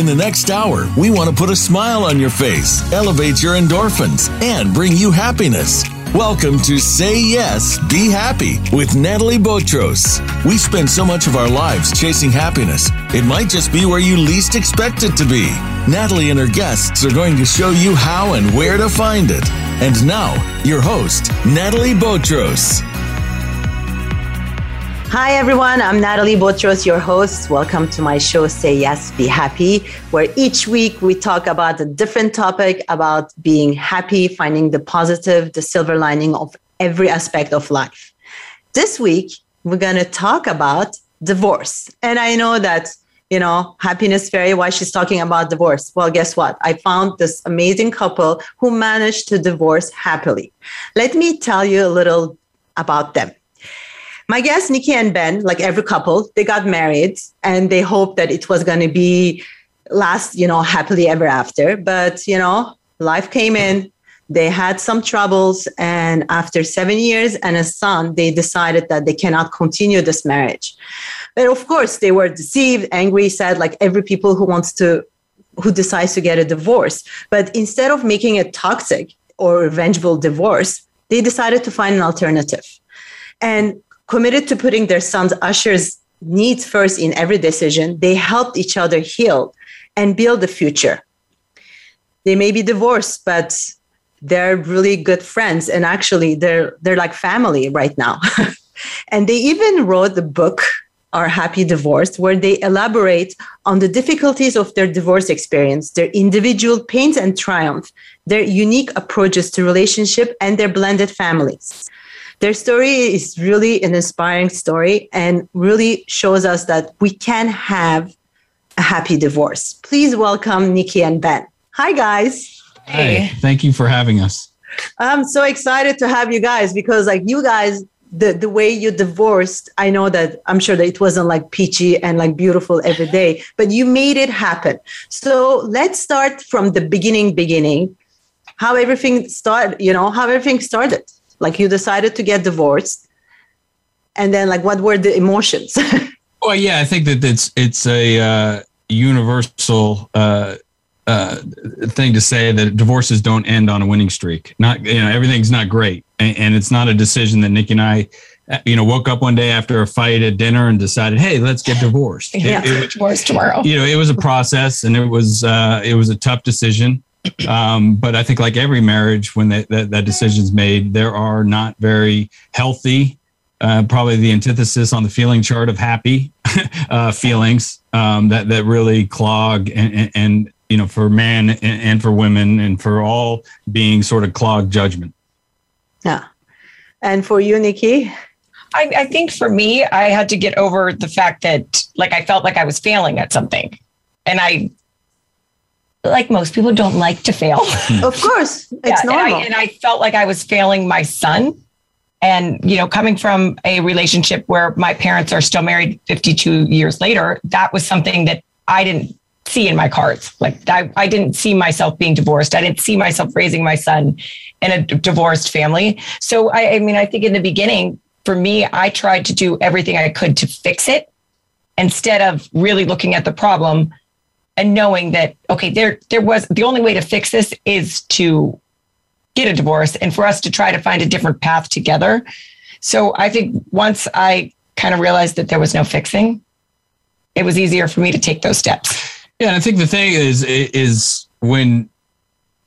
In the next hour, we want to put a smile on your face, elevate your endorphins, and bring you happiness. Welcome to Say Yes, Be Happy with Natalie Botros. We spend so much of our lives chasing happiness, it might just be where you least expect it to be. Natalie and her guests are going to show you how and where to find it. And now, your host, Natalie Botros. Hi, everyone. I'm Natalie Botros, your host. Welcome to my show, Say Yes, Be Happy, where each week we talk about a different topic about being happy, finding the positive, the silver lining of every aspect of life. This week, we're going to talk about divorce. And I know that, you know, happiness fairy, why she's talking about divorce. Well, guess what? I found this amazing couple who managed to divorce happily. Let me tell you a little about them my guests, Nikki and Ben, like every couple, they got married and they hoped that it was going to be last, you know, happily ever after. But, you know, life came in, they had some troubles. And after seven years and a son, they decided that they cannot continue this marriage. But of course, they were deceived, angry, sad, like every people who wants to, who decides to get a divorce. But instead of making a toxic or revengeful divorce, they decided to find an alternative. And committed to putting their son's Asher's needs first in every decision. They helped each other heal and build a future. They may be divorced, but they're really good friends, and actually, they're they're like family right now. and they even wrote the book our happy divorce where they elaborate on the difficulties of their divorce experience their individual pains and triumph their unique approaches to relationship and their blended families their story is really an inspiring story and really shows us that we can have a happy divorce. Please welcome Nikki and Ben. Hi, guys. Hi. Thank you for having us. I'm so excited to have you guys because, like, you guys, the, the way you divorced, I know that I'm sure that it wasn't like peachy and like beautiful every day, but you made it happen. So let's start from the beginning, beginning, how everything started, you know, how everything started. Like you decided to get divorced, and then like what were the emotions? well, yeah, I think that it's it's a uh, universal uh, uh, thing to say that divorces don't end on a winning streak. Not you know everything's not great, and, and it's not a decision that Nikki and I uh, you know, woke up one day after a fight at dinner and decided, hey, let's get divorced. yeah, it, it, divorce tomorrow. You know, it was a process and it was uh, it was a tough decision. Um, but I think, like every marriage, when that, that, that decision is made, there are not very healthy, uh, probably the antithesis on the feeling chart of happy uh, feelings um, that that really clog and, and, and you know for men and, and, for women and for all being sort of clog judgment. Yeah, and for you, Nikki. I, I think for me, I had to get over the fact that like I felt like I was failing at something, and I like most people don't like to fail. of course, it's yeah, normal. And I, and I felt like I was failing my son. And, you know, coming from a relationship where my parents are still married 52 years later, that was something that I didn't see in my cards. Like I, I didn't see myself being divorced. I didn't see myself raising my son in a d- divorced family. So I, I mean, I think in the beginning, for me, I tried to do everything I could to fix it instead of really looking at the problem and knowing that okay there there was the only way to fix this is to get a divorce and for us to try to find a different path together. So i think once i kind of realized that there was no fixing it was easier for me to take those steps. Yeah and i think the thing is is when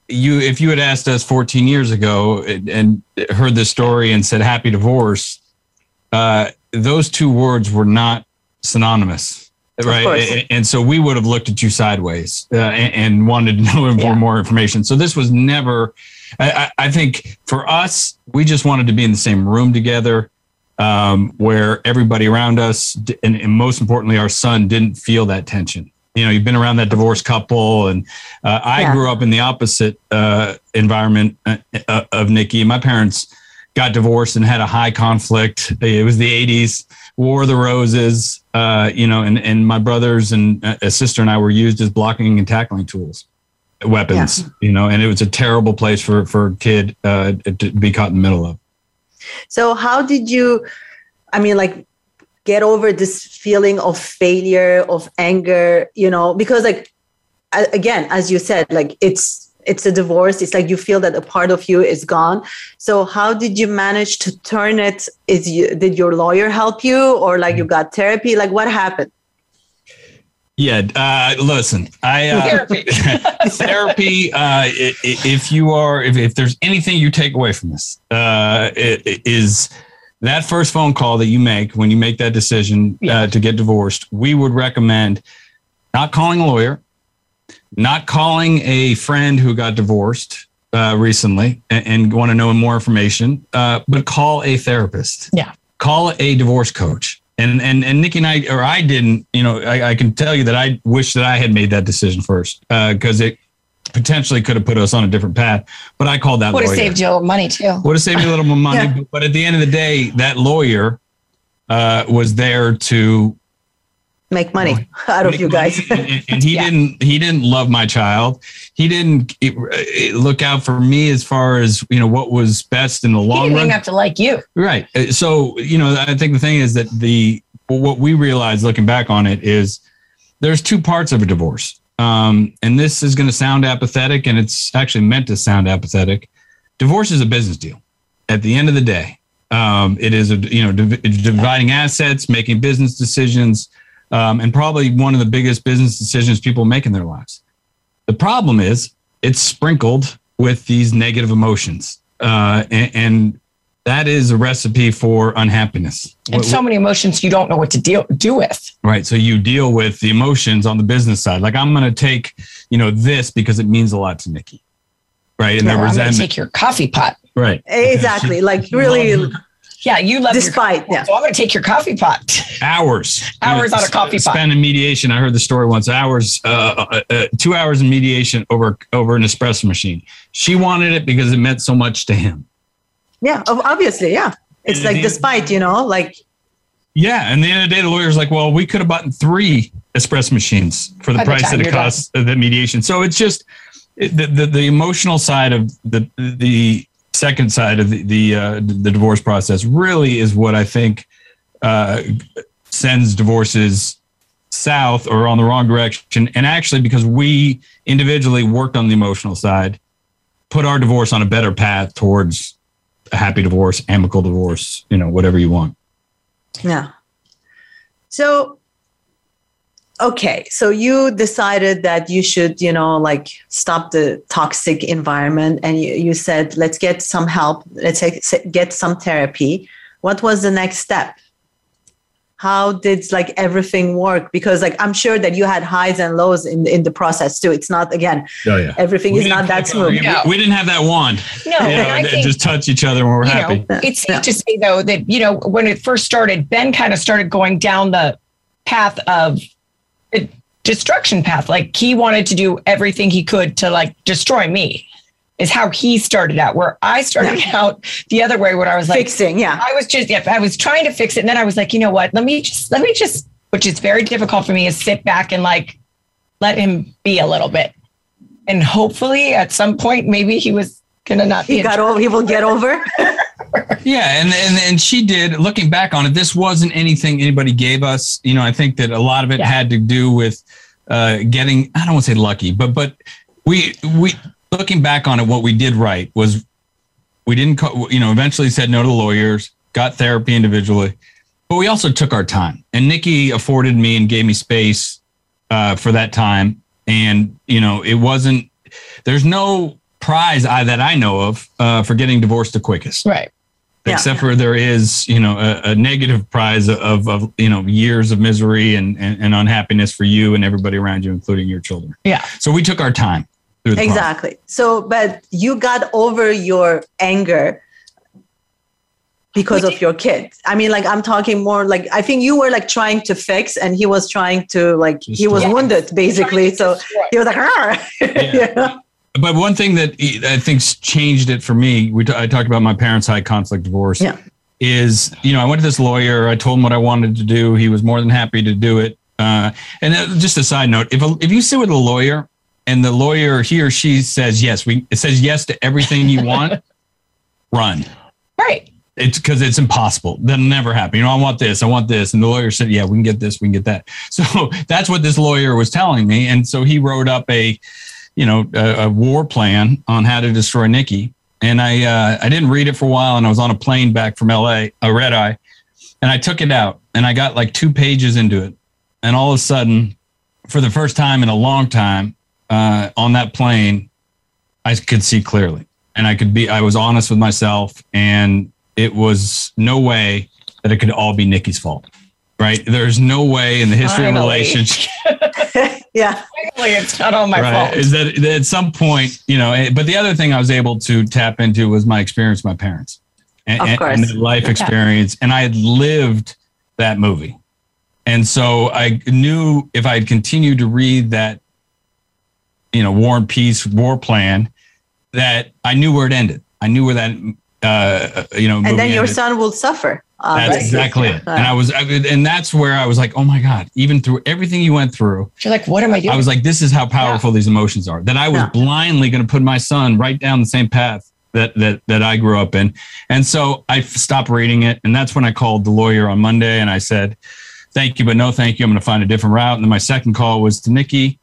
you if you had asked us 14 years ago and heard this story and said happy divorce uh, those two words were not synonymous right and so we would have looked at you sideways uh, and, and, wanted to know yeah. more information. So this was never I, I, think for us we just wanted to be in the same room together um, where everybody around us and, and, most importantly our son didn't feel that tension. You know you've been around that divorced couple and uh, i yeah. grew up in the opposite uh, environment uh, uh, of nikki. My parents got divorced and had a high conflict. It was the 80s War of the Roses, uh, you know, and, and my brothers and a sister and I were used as blocking and tackling tools, weapons, yeah. you know, and it was a terrible place for, for a kid uh, to be caught in the middle of. So, how did you, I mean, like, get over this feeling of failure, of anger, you know, because like again, as you said, like it's it's a divorce. It's like you feel that a part of you is gone. So how did you manage to turn it? Is you did your lawyer help you or like you got therapy? Like what happened? Yeah uh, listen i uh, therapy, therapy uh, if you are if, if there's anything you take away from this uh, is that first phone call that you make when you make that decision uh, yeah. to get divorced we would recommend not calling a lawyer not calling a friend who got divorced uh, recently and, and want to know more information, uh, but call a therapist. Yeah. Call a divorce coach. And and and Nikki and I, or I didn't, you know, I, I can tell you that I wish that I had made that decision first because uh, it potentially could have put us on a different path. But I called that. Would have saved you money too. Would have saved me a little more money. yeah. but, but, at the end of the day, that lawyer uh, was there to make money out of you guys. and, and, he yeah. didn't he didn't love my child. He didn't look out for me as far as you know what was best in the long he didn't run. have to like you, right? Uh, so you know, I think the thing is that the what we realized looking back on it is there's two parts of a divorce. Um, and this is going to sound apathetic, and it's actually meant to sound apathetic. Divorce is a business deal. At the end of the day, um, it is a you know div- dividing assets, making business decisions, um, and probably one of the biggest business decisions people make in their lives. The problem is it's sprinkled with these negative emotions, uh, and, and, that is a recipe for unhappiness. And so many emotions you don't know what to deal do with. Right. So you deal with the emotions on the business side. Like I'm going to take, you know, this because it means a lot to Nikki. Right. And no, the resentment. take your coffee pot. Right. Exactly. like really yeah, you love despite. yeah. So I'm going to take your coffee pot. Hours. hours on a coffee pot. Spend in mediation. I heard the story once. Hours, uh, uh, uh, two hours in mediation over over an espresso machine. She wanted it because it meant so much to him. Yeah, obviously, yeah. It's and like despite, you know, like. Yeah, and the end of the day, the lawyer's like, "Well, we could have bought three espresso machines for the By price the that it costs the mediation." So it's just the, the the emotional side of the the second side of the the, uh, the divorce process really is what I think uh, sends divorces south or on the wrong direction. And actually, because we individually worked on the emotional side, put our divorce on a better path towards a happy divorce, amicable divorce, you know, whatever you want. Yeah. So okay so you decided that you should you know like stop the toxic environment and you, you said let's get some help. Let's get some therapy. What was the next step? How did like everything work? Because like i'm sure that you had highs and lows in in the process too. It's not again oh, yeah. everything we is not that smooth. No. we, didn't have that wand. No you know, I think, just touch each other when we're happy. Know, it's safe yeah. to say though that you know when it first started ben kind of started going down the path of destruction path. Like he wanted to do everything he could to like destroy me. Is how he started out. Where I started yeah. out the other way, where I was like fixing. Yeah, I was just yeah, I was trying to fix it, and then I was like, you know what? Let me just let me just, which is very difficult for me, is sit back and like let him be a little bit, and hopefully at some point maybe he was gonna not. He got over. He will get over. yeah, and, and and she did. Looking back on it, this wasn't anything anybody gave us. You know, I think that a lot of it yeah. had to do with uh, getting. I don't want to say lucky, but but we we looking back on it, what we did right was we didn't. You know, eventually said no to lawyers, got therapy individually, but we also took our time. And Nikki afforded me and gave me space uh, for that time. And you know, it wasn't. There's no prize I, that I know of uh, for getting divorced the quickest. Right. Except yeah. for there is you know a, a, negative prize of, of you know years of misery and, and, and unhappiness for you and everybody around you including your children. Yeah. So we took our time exactly process. so but you got over your anger because of your kids i mean like i'm talking more like i think you were like trying to fix and he was trying to like he was wounded basically. So he was like yeah but one thing that I think's changed it for me, we t- I talked about my parents' high conflict divorce. Yeah. Is you know I went to this lawyer. I told him what I wanted to do. He was more than happy to do it. Uh, and uh, just a side note: if a, if you sit with a lawyer and the lawyer he or she says yes, we it says yes to everything you want, run. Right. it's because it's impossible. That'll never happen. You know, I want this, I want this. And the lawyer said, Yeah, we can get this, we can get that. So that's what this lawyer was telling me. And so he wrote up a, you know, a, a war plan on how to destroy Nikki. And I uh, I didn't read it for a while, and I was on a plane back from LA, a red eye, and I took it out, and I got like two pages into it, and all of a sudden, for the first time in a long time, uh, on that plane, I could see clearly, and I could be I was honest with myself, and it was no way that it could all be Nikki's fault. Right? There's no way in the history Finally. of relationship Yeah. Finally, it's not all my right fault. is that, that at some point you know eh, but the other thing i was able to tap into was my experience with my parents and, Of and- course. and the life experience and i had lived that movie and so i knew if i had continued to read that you know war and peace war plan that i knew where it ended i knew where that uh you know And then your ended. son will suffer. Uh, that's obviously. exactly it. And I was, I, and that's where I was like, oh my God, even through everything you went through, You're like, what am I doing? I was like, this is how powerful these emotions are. That I was Yeah. blindly going to put my son right down the same path that that that I grew up in. And so I stopped reading it, and that's when I called the lawyer on Monday and I said, "Thank you, but no thank you. I'm going to find a different route." And then my second call was to Nikki.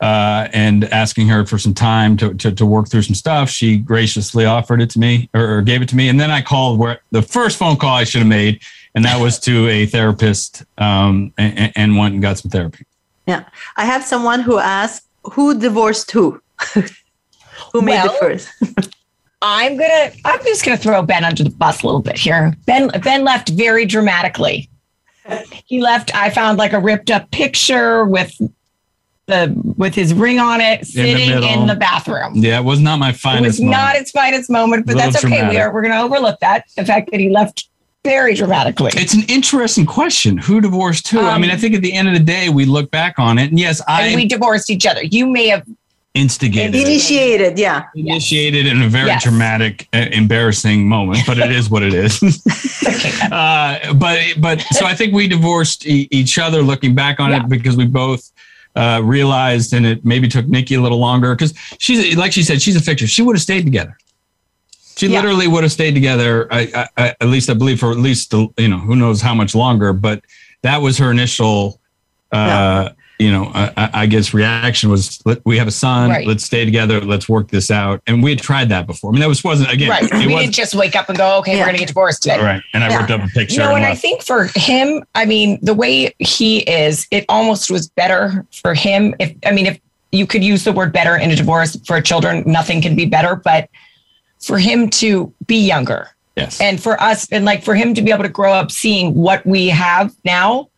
Uh, and asking her for some time to, to, to work through some stuff. She graciously offered it to me or, or gave it to me. And then I called where the first phone call I should have made, and that was to a therapist um, and, and went and got some therapy. Yeah. I have someone who asked who divorced who? who made Well, it first? I'm gonna. I'm just gonna throw Ben under the bus a little bit here. Ben Ben left very dramatically. He left. I found like a ripped up picture with the with his ring on it, sitting in the, middle. bathroom. Yeah, it was not my finest. It finest. was not its finest moment, but that's okay. We are we're gonna overlook that. The fact that he left very dramatically. It's an interesting question. Who divorced who? I Um, mean, I think at the end of the day, we look back on it, and yes, I and we divorced each other. You may have instigated, it, Initiated, yeah. initiated in a very Yes. dramatic, uh, embarrassing moment, but it is what it is. uh, but but so I think we divorced e- each other. Looking back on Yeah. it, because we both. Uh, realized and it maybe took Nikki a little longer because she's like she said she's a fixture. She would have stayed together. She Yeah. literally would have stayed together. I, I, I, at least I believe for at least you know who knows how much longer. But that was her initial, uh, you know, I, I- I guess reaction was let, we have a son. Right. Let's stay together. Let's work this out. And we had tried that before. I mean, that was wasn't again. right. It We was didn't just wake up and go, okay, Yeah. we're gonna get divorced today. right. And I Yeah. ripped up a picture. No, and and I think for him, I mean, the way he is, it almost was better for him. If I mean, if you could use the word better in a divorce for children, nothing can be better. But for him to be younger yes. and for us, and like for him to be able to grow up seeing what we have now.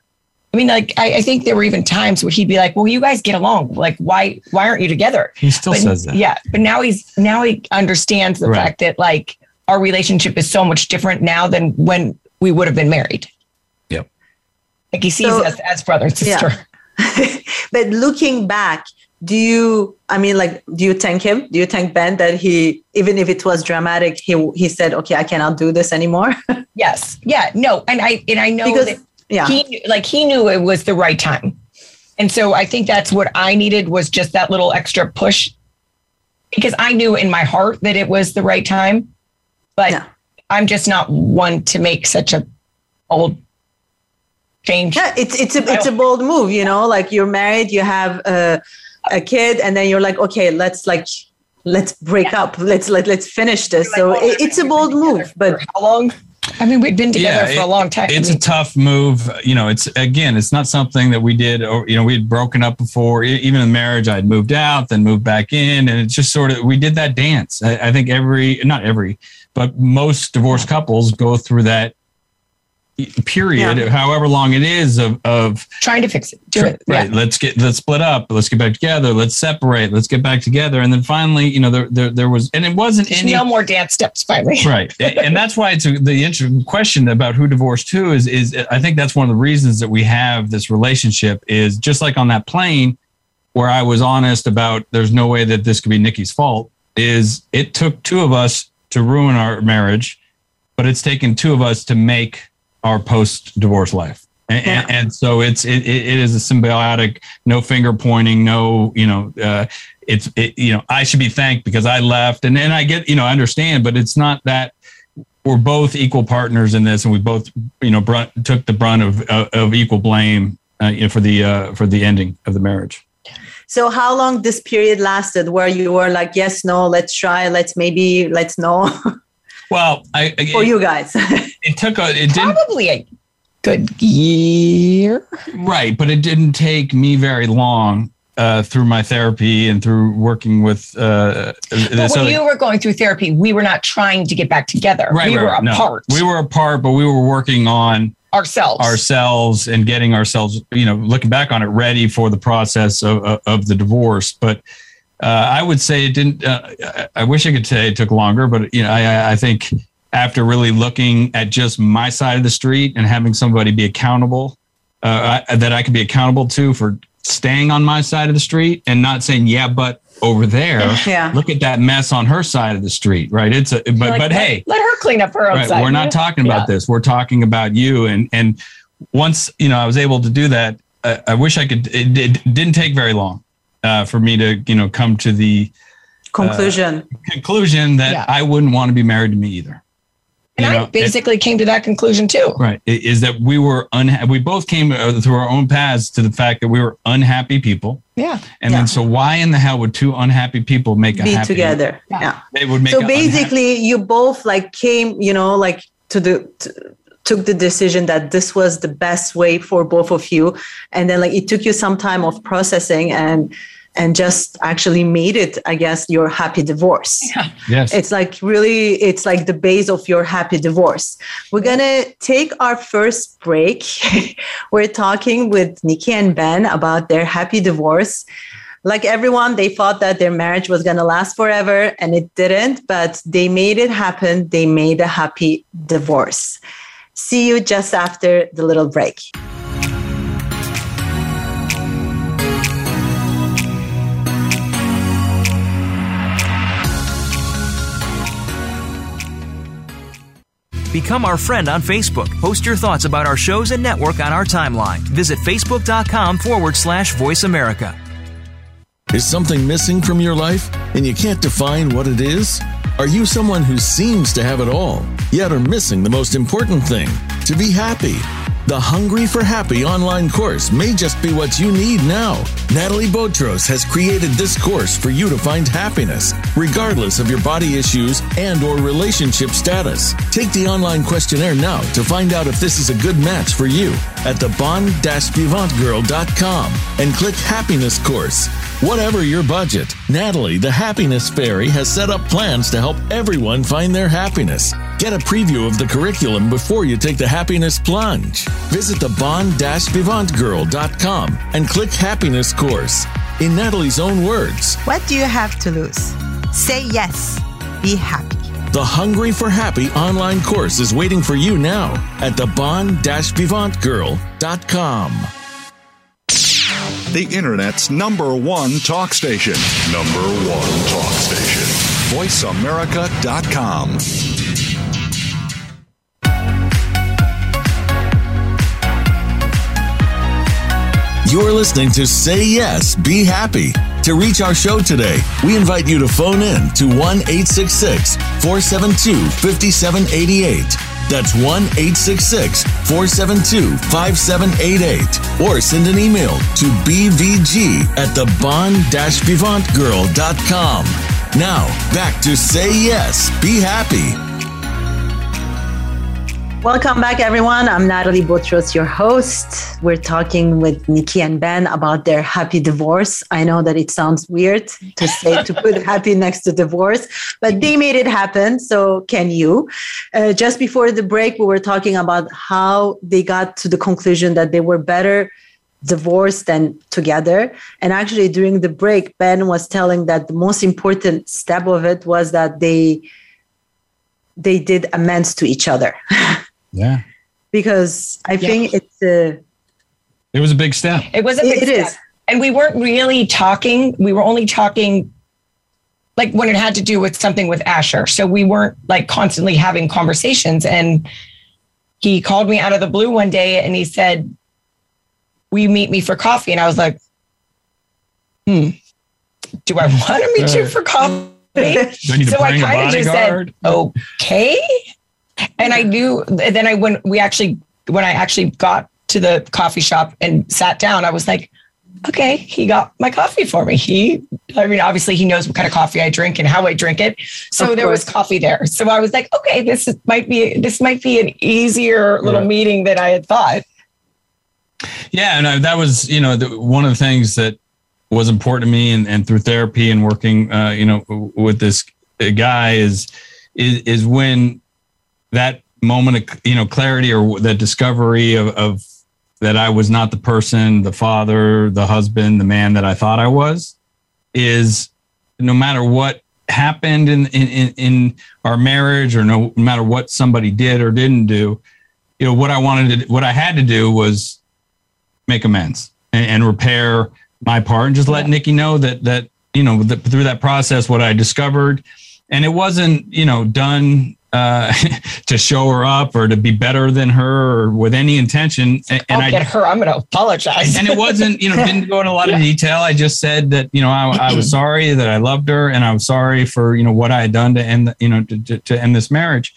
I mean, like I, I think there were even times where he'd be like, "Well, you guys get along. Like, why why aren't you together?" he still But- says that. Yeah, but now he's now he understands the Right. fact that like our relationship is so much different now than when we would have been married. Yep. Like he sees So- us as brother and Yeah. sister. but looking back, do you I mean like do you thank him? Do you thank Ben that he even if it was dramatic, he he said, Okay, I cannot do this anymore? Yes. Yeah. No. And I and I know because that yeah. he like he knew it was the right time, and so I think that's what I needed was just that little extra push, because I knew in my heart that it was the right time, but Yeah. I'm just not one to make such a old change. Yeah, it's it's a it's a bold move, you know. Like you're married, you have a a kid, and then you're like, okay, let's like let's break up, let's let let's finish this. So Like, well, it, it's a bold move, but how long? I mean, we'd been together Yeah, for a long time. it's I a tough move. You know, it's again, it's not something that we did, or you know, we had broken up before. Even in marriage, I'd moved out, then moved back in, and it's just sort of we did that dance. I, I think every, not every, but most divorced couples go through that period, Yeah. however long it is, of of trying to fix it. Do it. right. Yeah. Let's get let's split up. Let's get back together. Let's separate. Let's get back together, and then finally, you know, there there, there was, and it wasn't any no more dance steps finally. right and that's why it's a, the interesting question about who divorced who is is i think that's one of the reasons that we have this relationship is just like on that plane where i was honest about there's no way that this could be nikki's fault is it took two of us to ruin our marriage but it's taken two of us to make our post divorce life and, Yeah. and, and so it's it, it is a symbiotic no finger pointing no you know uh, it's it, you know I should be thanked because I left and then I get you know I understand but it's not that we're both equal partners in this, and we both, you know, brunt, took the brunt of of, of equal blame uh, you know, for the uh, for the ending of the marriage. So how long this period lasted where you were like, yes, no, let's try, let's maybe, let's no. Well, I, I for you guys. it took a it didn't Probably a good year. right, but it didn't take me very long uh, through my therapy and through working with uh, But when other- you were going through therapy, we were not trying to get back together. right, we right, were right. No. apart We were apart, but we were working on ourselves. ourselves and getting ourselves, you know, looking back on it, ready for the process of of, of the divorce. But uh, I would say it didn't. Uh, I- wish I could say it took longer, but you know, I- I, I think after really looking at just my side of the street and having somebody be accountable, uh, I, that I could be accountable to for staying on my side of the street and not saying, yeah, but over there, Yeah. look at that mess on her side of the street, right? It's a, but Like, but let- hey, let her clean up her own Right. side. We're not talking about Yeah. this. We're talking about you. And and once you know, I was able to do that. I, I wish I could. It, it didn't take very long uh, for me to you know come to the Conclusion. conclusion that Yeah. I wouldn't want to be married to me either. And You I know, it- basically came to that conclusion too. right i- is that we were unha- we both came uh, through our own paths to the fact that we were unhappy people Yeah. and Yeah. then so why in the hell would two unhappy people make a Be happy together. Yeah. Yeah. they would make So a unhappy- basically you both like came, you know, like to the to, took the decision that this was the best way for both of you. And then like it took you some time of processing and and just actually made it i guess your happy divorce. Yes. It's like really it's like the base of your happy divorce. We're gonna take our first break. We're talking with nikki and ben about their happy divorce. Like everyone they thought that their marriage was gonna last forever and it didn't but they made it happen. They made a happy divorce see you just after the little break Become our friend on Facebook. Post your thoughts about our shows and network on our timeline. Visit facebook.com forward slash VoiceAmerica. Is something missing from your life and you can't define what it is? Are you someone who seems to have it all, yet are missing the most important thing to be happy? The Hungry for Happy online course may just be what you need now. Natalie Botros has created this course for you to find happiness, regardless of your body issues and or relationship status. Take the online questionnaire now to find out if this is a good match for you at the bonvivantgirl.com and click Happiness Course. Whatever your budget, Natalie, the Happiness Fairy, has set up plans to help everyone find their happiness. Get a preview of the curriculum before you take the happiness plunge. Visit the bonvivantgirl.com and click Happiness Course. In Natalie's own words, What do you have to lose? Say yes. Be happy. the Hungry for Happy online course is waiting for you now at the bonvivantgirl.com. The Internet's number one talk station. Number one talk station. VoiceAmerica.com. You're listening to Say Yes, Be Happy. To reach our show today, we invite you to phone in to 1 866 472 5788. That's 1 866 472 5788. Or send an email to bvg at the bond vivantgirl.com. Now, back to Say Yes, Be Happy. Welcome back, everyone. I'm Natalie Botros, your host. We're talking with Nikki and Ben about their happy divorce. I know that it sounds weird to say to put happy next to divorce, but they made it happen. So can you? Uh, just before the break, we were talking about how they got to the conclusion that they were better divorced than together. And actually, during the break, Ben was telling that the most important step of it was that they they did amends to each other. yeah because I think it's a it was a big step It was a big It step. is. And we weren't really talking. We were only talking like when it had to do with something with Asher. So we weren't like constantly having conversations. And he called me out of the blue one day and he said, Will you meet me for coffee? And I was like, Hmm, do I want to meet you for coffee? Do I need to so I kind of just said, okay. And I knew then I when we actually when I actually got to the coffee shop and sat down, I was like, okay, he got my coffee for me. He, I mean, obviously he knows what kind of coffee I drink and how I drink it. So Of there was coffee there. So I was like, okay, this is, might be, this might be an easier little Right. meeting than I had thought. Yeah, and I, that was you know the, one of the things that was important to me, and, and through therapy and working, uh, you know, with this guy is is is when that moment of you know clarity or the discovery of, of that I was not the person, the father, the husband, the man that I thought I was, is no matter what happened in in in, our marriage, or no matter what somebody did or didn't do, you know what I wanted to, what I had to do was make amends and, and repair my part and just let Nikki know that that you know that through that process what I discovered. And it wasn't you know done uh, to show her up or to be better than her or with any intention and, and I get her. I'm going to apologize. and it wasn't, you know, didn't go into a lot of detail. I just said that, you know, I, I was sorry that I loved her and I was sorry for, you know, what I had done to end, you know, to, to, to end this marriage.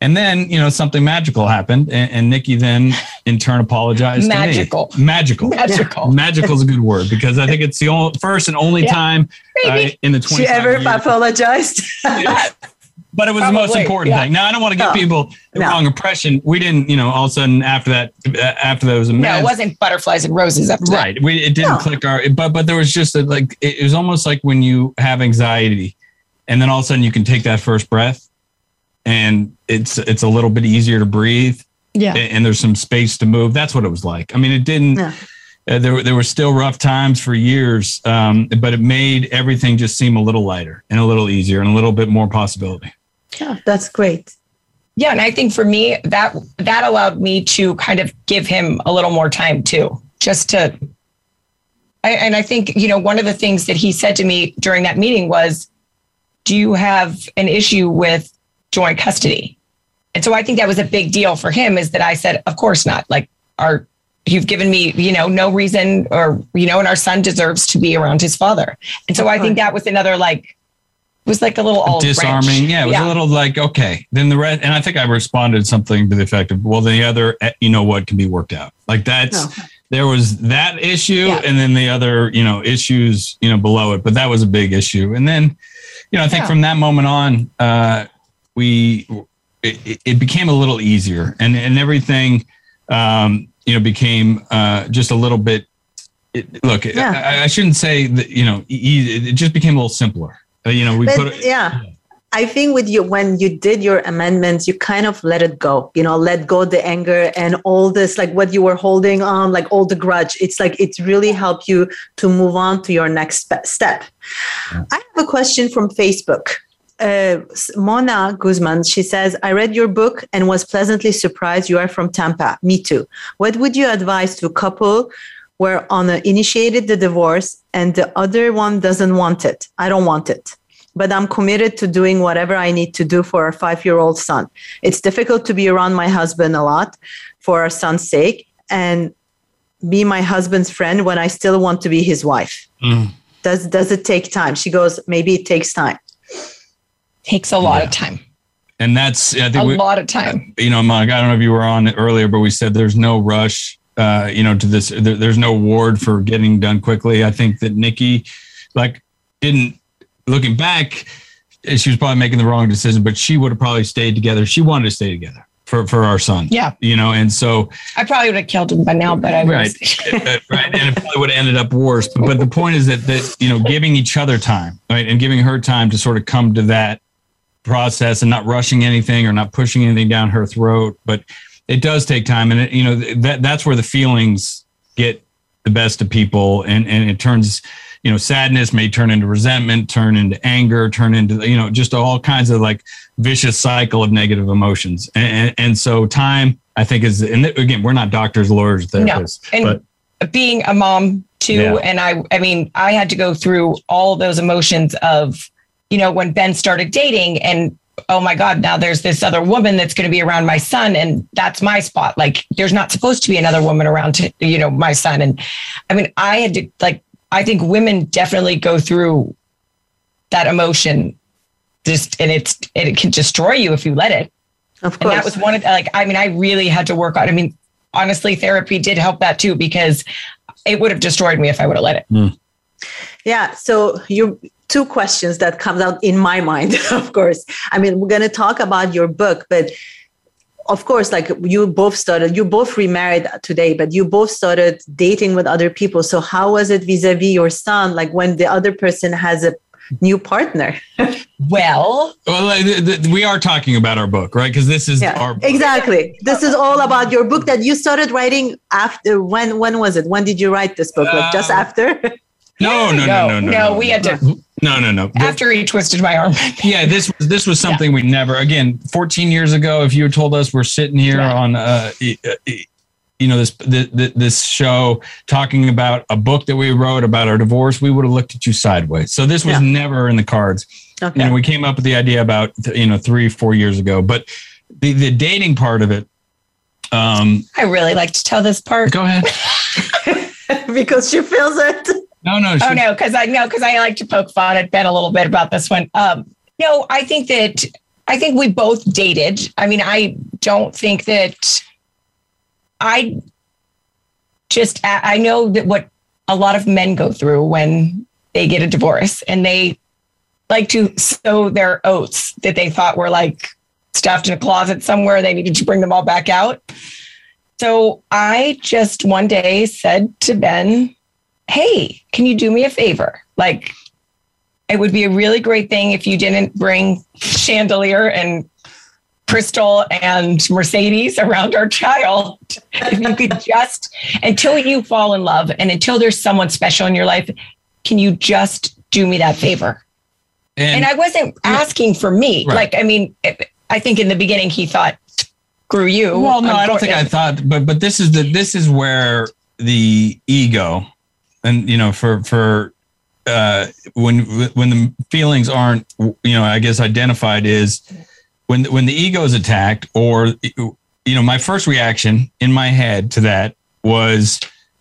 And then, you know, something magical happened and, and Nikki then in turn apologized. Magical. To me. Magical. Magical. Magical is a good word because I think it's the only, first and only Yeah. time uh, in the She 20 ever apologized? but it was the most important yeah. thing. Now I don't want to give No. people the No. wrong impression. We didn't, you know, all of a sudden after that, uh, after those no, it wasn't butterflies and roses after that. right we it didn't No. click our but but there was just a, like it was almost like when you have anxiety and then all of a sudden you can take that first breath and it's it's a little bit easier to breathe Yeah. and, and there's some space to move that's what it was like i mean it didn't Yeah. Uh, there, were- there were still rough times for years um, but it made everything just seem a little lighter and a little easier and a little bit more possibility yeah, that's great. Yeah, and I think for me that that allowed me to kind of give him a little more time too, just to. I, and I think you know one of the things that he said to me during that meeting was, "Do you have an issue with joint custody?" And so I think that was a big deal for him. Is that I said, "Of course not. Like, our you've given me you know no reason, or you know, and our son deserves to be around his father." And so I think that was another like was like a little disarming. Yeah, it was a little like okay. Then the rest, and I think I responded something to the effect of, well, the other, eh, you know, what can be worked out. Like that's No. there was that issue, Yeah. and then the other, you know, issues, you know, below it. But that was a big issue. And then, you know, I think Yeah. from that moment on, uh, we it, it- it became a little easier, and and everything, um, you know, became uh, just a little bit. It, look, Yeah. I, I shouldn't say that. You know, e- it just became a little simpler. Uh, you know, we But, put yeah. I think with you when you did your amendments, you kind of let it go, you know, let go the anger and all this, like what you were holding on, like all the grudge. It's like it's really helped you to move on to your next step. I have a question from Facebook. Uh, Mona Guzman, she says, I read your book and was pleasantly surprised you are from Tampa. Me too. What would you advise to a couple where on initiated the divorce and the other one doesn't want it? I don't want it but I'm committed to doing whatever I need to do for our five year old son. It's difficult to be around my husband a lot for our son's sake and be my husband's friend when I still want to be his wife. Mm. Does, does it take time? She goes, maybe it takes time. Takes a lot Yeah. of time, and that's I a think we, lot of time. you know, Monica, I don't know if you were on it earlier, but we said there's no rush, uh, you know, to this. There, there's no award for getting done quickly. I think that Nikki, like, didn't looking back, she was probably making the wrong decision, but she would have probably stayed together. She wanted to stay together for for our son. Yeah. you know, and so I probably would have killed him by now, but I right. Uh, right, and it probably would have ended up worse. But, but the point is that that you know, giving each other time, right, and giving her time to sort of come to that process and not rushing anything or not pushing anything down her throat. But it does take time, and it, you know that that's where the feelings get the best of people, and and it turns. You know, sadness may turn into resentment, turn into anger, turn into you know just all kinds of like vicious cycle of negative emotions, and and, and so time I think is and again we're not doctors, lawyers, therapists, and but being a mom too Yeah. and i i mean i had to go through all those emotions of you know when ben started dating and oh my god now there's this other woman that's going to be around my son and that's my spot like there's not supposed to be another woman around to, you know my son and i mean i had to like i think women definitely go through that emotion just and it's it can destroy you if you let it Of course. And that was one of the, like, I mean, I really had to work on, I mean, honestly, therapy did help that too, because it would have destroyed me if I would have let it. Hmm. Yeah. So you two questions that comes out in my mind, of course. I mean, we're gonna talk about your book, but of course, like you both started, you both remarried today, but you both started dating with other people. So how was it vis-a-vis your son, like when the other person has a new partner? Well, Well, th- th- we are talking about our book, right? Because this is Yeah, our book. exactly. This is all about your book that you started writing after when when was it? When did you write this book? Like just Um, after? No, no, no, no, no, no, we had to, No, no, no. after he twisted my arm. yeah, this was this was something we never again 14 years ago. If you had told us we're sitting here Yeah. on uh, uh, you know this th- th- this show talking about a book that we wrote about our divorce, we would have looked at you sideways. So this was Yeah. never in the cards. Okay. Know, we came up with the idea about you know three four years ago, but the the dating part of it. Um, I really like to tell this part. go ahead. because she feels it. No, no. Oh no, because I know because I like to poke fun at Ben a little bit about this one. Um, no, I think that I think we both dated. I mean, I don't think that I just I I know that what a lot of men go through when they get a divorce and they like to sow their oats that they thought were like stuffed in a closet somewhere. They needed to bring them all back out. So I just one day said to Ben, hey, can you do me a favor? Like, it would be a really great thing if you didn't bring chandelier and crystal and Mercedes around our child. If you could just, until you fall in love and until there's someone special in your life, can you just do me that favor? And, I wasn't asking for me. Right. Like, I mean, I think in the beginning he thought, screw you. Well, no, I don't think I thought, but but this is the this is where the ego, and you know, for for uh, when when the feelings aren't, you know, I guess identified is when when the ego is attacked, or you know, my first reaction in my head to that was,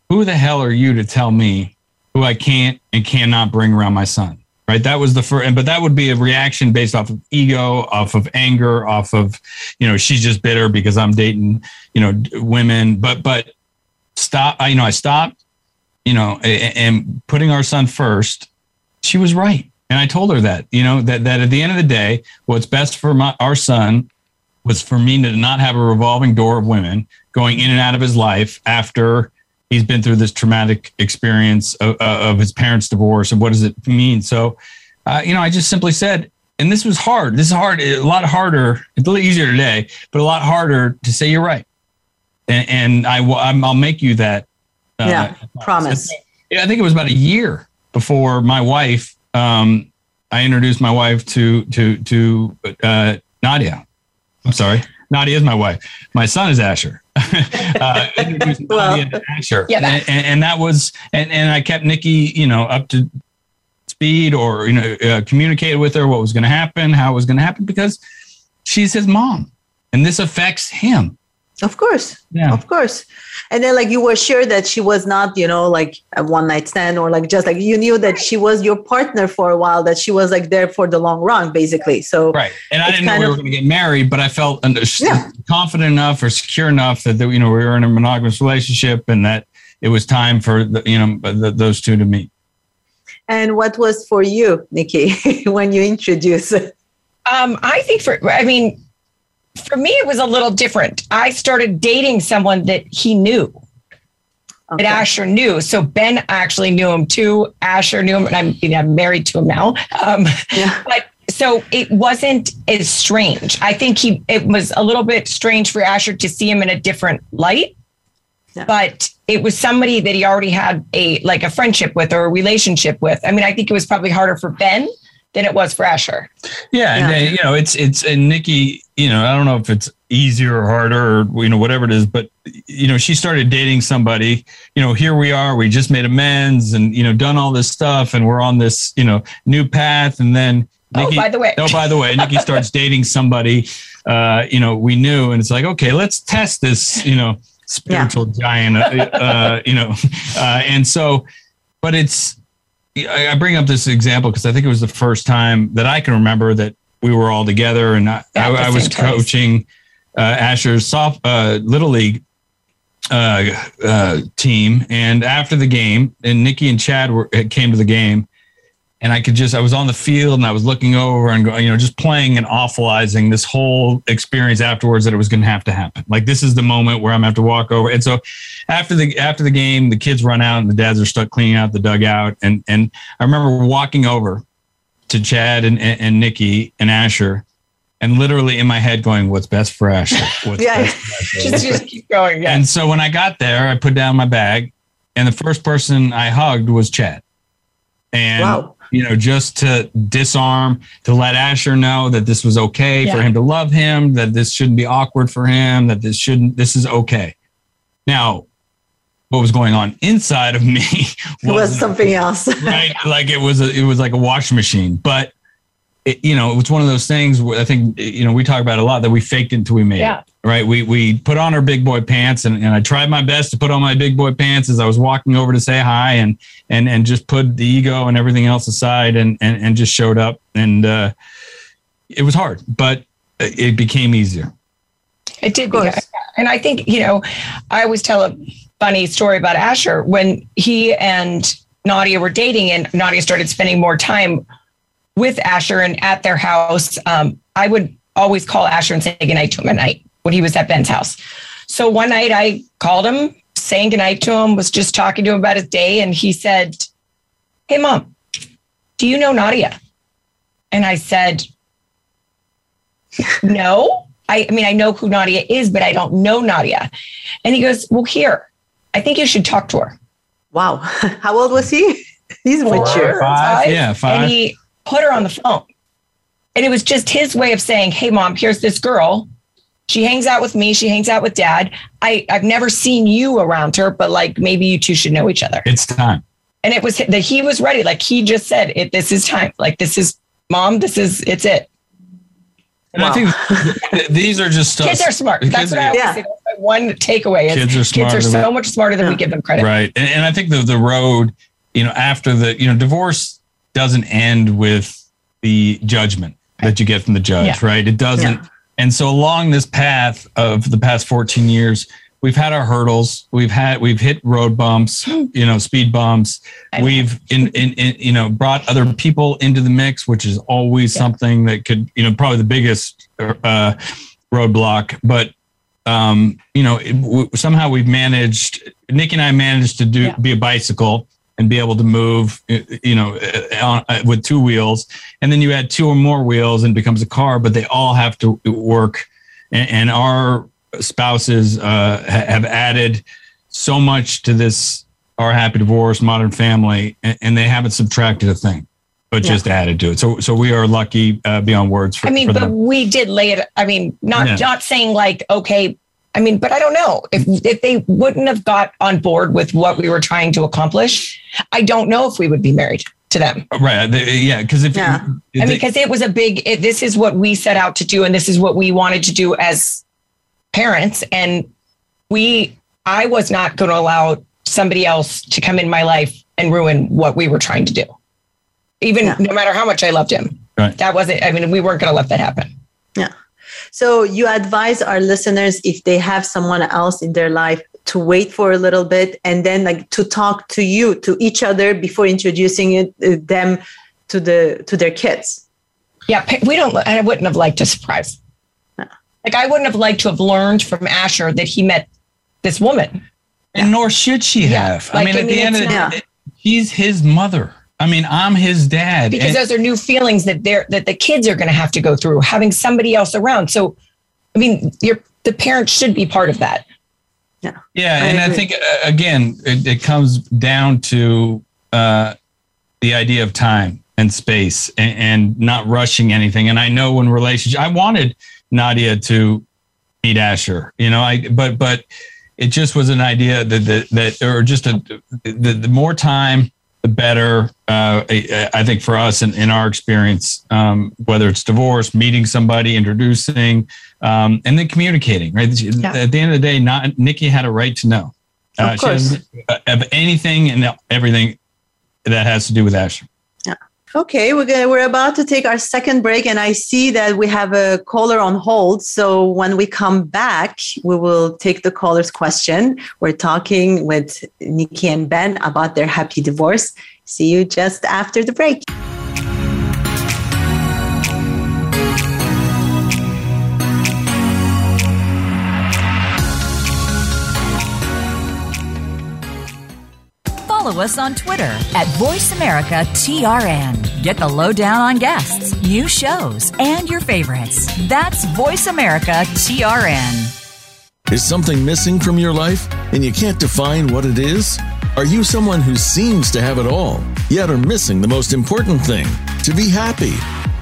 who the hell are you to tell me who I can't and cannot bring around my son? Right. That was the first, and but that would be a reaction based off of ego, off of anger, off of, you know, she's just bitter because I'm dating, you know, women. But, but stop, I, you know, I stopped, you know, and putting our son first. She was right. And I told her that, you know, that, that at the end of the day, what's best for my, our son was for me to not have a revolving door of women going in and out of his life after he's been through this traumatic experience of, of his parents' divorce and what does it mean. So, uh, you know, I just simply said, and this was hard. This is hard, a lot harder. It's a little easier today, but a lot harder to say you're right. And, and I I'll make you that. Uh, Yeah, promise. Yeah, I think it was about a year before my wife. Um, I introduced my wife to to to uh, Nadia. I'm sorry, Nadia is my wife. My son is Asher. uh, Well, Nadia to Asher, Yeah, and, and, and that was and and I kept Nikki, you know, up to speed or you know uh, communicated with her what was going to happen, how it was going to happen because she's his mom, and this affects him. Of course. Yeah. Of course. And then like you were sure that she was not, you know, like a one night stand or like just like you knew that she was your partner for a while, that she was like there for the long run, basically. So Right. And I It's didn't know kind we of- were going to get married, but I felt under, Yeah. confident enough or secure enough that, that, you know, we were in a monogamous relationship and that it was time for, the, you know, the, those two to meet. and what was for you, Nikki, when you introduced Um, I think for, I mean, for me, it was a little different. I started dating someone that he knew, Okay. that Asher knew. So Ben actually knew him too. Asher knew him, and I'm, you know, I'm married to him now. Um, Yeah. but so it wasn't as strange. I think he, it was a little bit strange for Asher to see him in a different light. Yeah. But it was somebody that he already had a like a friendship with or a relationship with. I mean, I think it was probably harder for Ben than it was for Asher. Yeah. And, Yeah. then, you know, it's, it's, and Nikki, you know, I don't know if it's easier or harder or, you know, whatever it is, but, you know, she started dating somebody, you know, here we are, we just made amends and, you know, done all this stuff and we're on this, you know, new path. And then, oh, by the way, Oh, by the way, Nikki starts dating somebody, uh, you know, we knew, and it's like, okay, let's test this, you know, spiritual giant, uh, uh, you know, uh, and so, but it's, I I bring up this example because I think it was the first time that I can remember that we were all together and I, I, I was place. coaching uh, Asher's soft uh, little league uh, uh, team, and after the game, and Nikki and Chad were came to the game, and I could just I was on the field and I was looking over and going, you know just playing and awfulizing this whole experience afterwards that it was going to have to happen. Like this is the moment where I'm going to have to walk over. And so after the after the game, the kids run out and the dads are stuck cleaning out the dugout. And and I remember walking over to Chad and and, and Nikki and Asher. And literally in my head, going, "What's best for Asher? What's Yeah. best for Asher? just, just keep going. Yeah. And so when I got there, I put down my bag, and the first person I hugged was Chad. And Wow. You know, just to disarm, to let Asher know that this was okay for him to love him, that this shouldn't be awkward for him, that this shouldn't, this is okay. Now, what was going on inside of me was wasn't something else. right like it was a, it was like a washing machine but it, you know it was one of those things where i think you know we talk about a lot that we faked it until we made Yeah. it right we we put on our big boy pants and, and i tried my best to put on my big boy pants as i was walking over to say hi and and and just put the ego and everything else aside and and, and just showed up and uh it was hard but it became easier It did. Of course. become- And I think, you know, I always tell a funny story about Asher when he and Nadia were dating and Nadia started spending more time with Asher and at their house. Um, I would always call Asher and say goodnight to him at night when he was at Ben's house. So one night I called him, saying goodnight to him, was just talking to him about his day. And he said, Hey, mom, do you know Nadia? And I said, No. I, I mean, I know who Nadia is, but I don't know Nadia. And he goes, Well, here, I think you should talk to her. wow. How old was he? He's mature. Five, yeah, five. And he put her on the phone. And it was just his way of saying, Hey, mom, here's this girl. She hangs out with me. She hangs out with dad. I, I've never seen you around her, but like maybe you two should know each other. it's time And it was that he was ready. Like he just said, it, This is time. Like, this is mom. This is, it's it. and i think these are just stuff Kids are smart. the That's kids what I Yeah. say. One takeaway is Kids are kids are so much smarter than we give them credit. Right. And, and I think the, the road, you know, after the, you know, divorce doesn't end with the judgment that you get from the judge, Yeah. right? It doesn't. Yeah. And so along this path of the past 14 years, we've had our hurdles. We've had, we've hit road bumps, you know, speed bumps. We've, in, in, in, you know, brought other people into the mix, which is always Yeah. something that could, you know, probably the biggest uh, roadblock. But um, you know, it, w- somehow we've managed. Nick and I managed to do Yeah. be a bicycle and be able to move, uh, you know, uh, on, uh, with two wheels. And then you add two or more wheels and it becomes a car. But they all have to work. And, and our spouses uh, ha- have added so much to this. Our happy divorce, modern family, and, and they haven't subtracted a thing, but Yeah. just added to it. So, so we are lucky uh, beyond words. For, I mean, but them. we did lay it. I mean, not Yeah. not saying like, okay. I mean, but I don't know if if they wouldn't have got on board with what we were trying to accomplish. I don't know if we would be married to them. right? Uh, they, yeah, because if Yeah. I mean, because it was a big. It, this is what we set out to do, and this is what we wanted to do as parents. And we, I was not going to allow somebody else to come in my life and ruin what we were trying to do. Even Yeah. no matter how much I loved him, Right. that wasn't. I mean, we weren't going to let that happen. So you advise our listeners if they have someone else in their life to wait for a little bit and then like to talk to you to each other before introducing it, uh, them to the to their kids. Yeah, we don't. I wouldn't have liked a surprise. Like I wouldn't have liked to have learned from Asher that he met this woman. and nor should she Yeah. have. I Like, mean, I at the end of the not- day, she's his mother. I mean, I'm his dad. because And- those are new feelings that they're that the kids are going to have to go through having somebody else around so i mean your the parents should be part of that yeah, I and I think uh, again, it, it comes down to uh, the idea of time and space and, and not rushing anything. And I know when relationship, I wanted Nadia to meet Asher, you know, I but but it just was an idea that that, that or just a the, the more time the better uh, I, I think for us in, in our experience um, whether it's divorce meeting somebody introducing um, and then communicating right? At the end of the day not nikki had a right to know. Of uh, she course. doesn't- uh, of anything and everything that has to do with asher Okay, we're gonna, we're about to take our second break, and I see that we have a caller on hold. So when we come back, we will take the caller's question. We're talking with Nikki and Ben about their happy divorce. See you just after the break. Follow us on Twitter at VoiceAmericaTRN. Get the lowdown on guests, new shows, and your favorites. That's VoiceAmericaTRN. Is something missing from your life and you can't define what it is? Are you someone who seems to have it all, yet are missing the most important thing to be happy?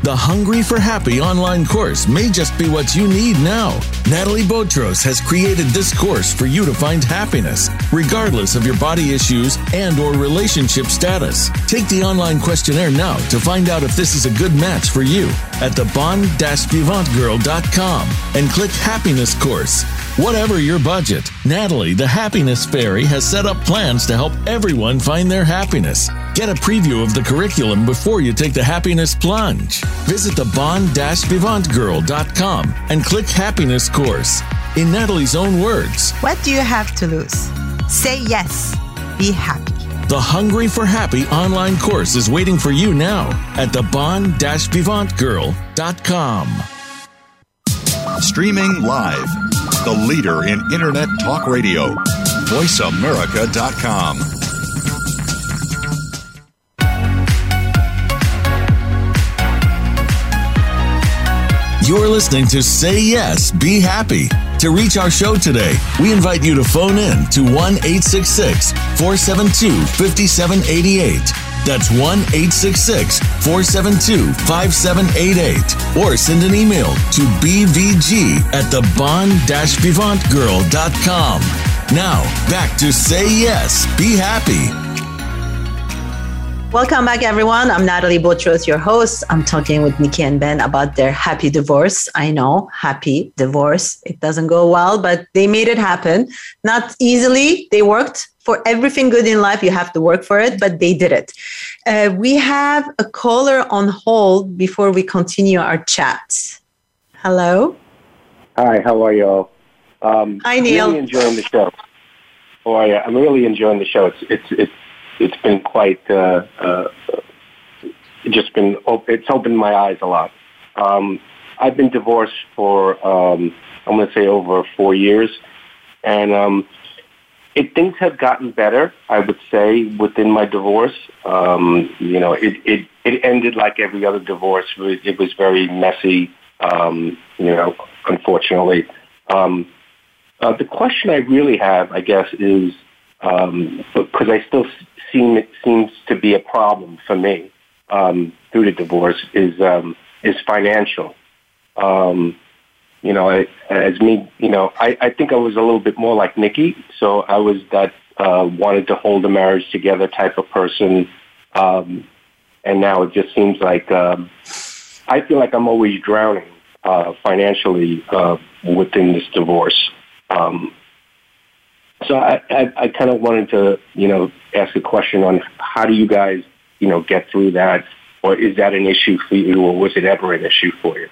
The Hungry for Happy online course may just be what you need now. Natalie Botros has created this course for you to find happiness, regardless of your body issues and or relationship status. Take the online questionnaire now to find out if this is a good match for you at the bonvivantgirl.com and click Happiness Course. Whatever your budget, Natalie, the Happiness Fairy, has set up plans to help everyone find their happiness. Get a preview of the curriculum before you take the happiness plunge. Visit the bonvivantgirl.com and click Happiness Course. In Natalie's own words, What do you have to lose? Say yes. Be happy. the Hungry for Happy online course is waiting for you now at the bonvivantgirl.com. Streaming live. The leader in Internet talk radio. VoiceAmerica.com. You're listening to Say Yes, Be Happy. To reach our show today, we invite you to phone in to 1 866 472 5788. That's 1 866 472 5788. Or send an email to bvg at the bond vivantgirl.com. Now, back to Say Yes, Be Happy. Welcome back, everyone. I'm Natalie Botros, your host. I'm talking with Nikki and Ben about their happy divorce. I know, happy divorce. It doesn't go well, but they made it happen. Not easily. They worked for everything good in life. You have to work for it, but they did it. Uh, we have a caller on hold before we continue our chat. Hello. Hi, how are you all? Um, Hi, Neil. Really enjoying the show. How are you? I'm really enjoying the show. It's it's it's it's been quite uh, uh, just been it's opened my eyes a lot. Um, I've been divorced for um, I'm going to say over four years, and um, it things have gotten better. I would say within my divorce. Um, you know, it, it it ended like every other divorce. It was, it was very messy. Um, you know, unfortunately. Um, uh, the question I really have, I guess, is um, because I still seem it seems to be a problem for me um, through the divorce is um, is financial. Um, you know, I, as me, you know, I, I think I was a little bit more like Nikki. So I was that uh, wanted to hold a marriage together type of person, um, and now it just seems like um, I feel like I'm always drowning uh, financially uh, within this divorce. Um, so I, I, I kind of wanted to, you know, ask a question on how do you guys, you know, get through that, or is that an issue for you, or was it ever an issue for you?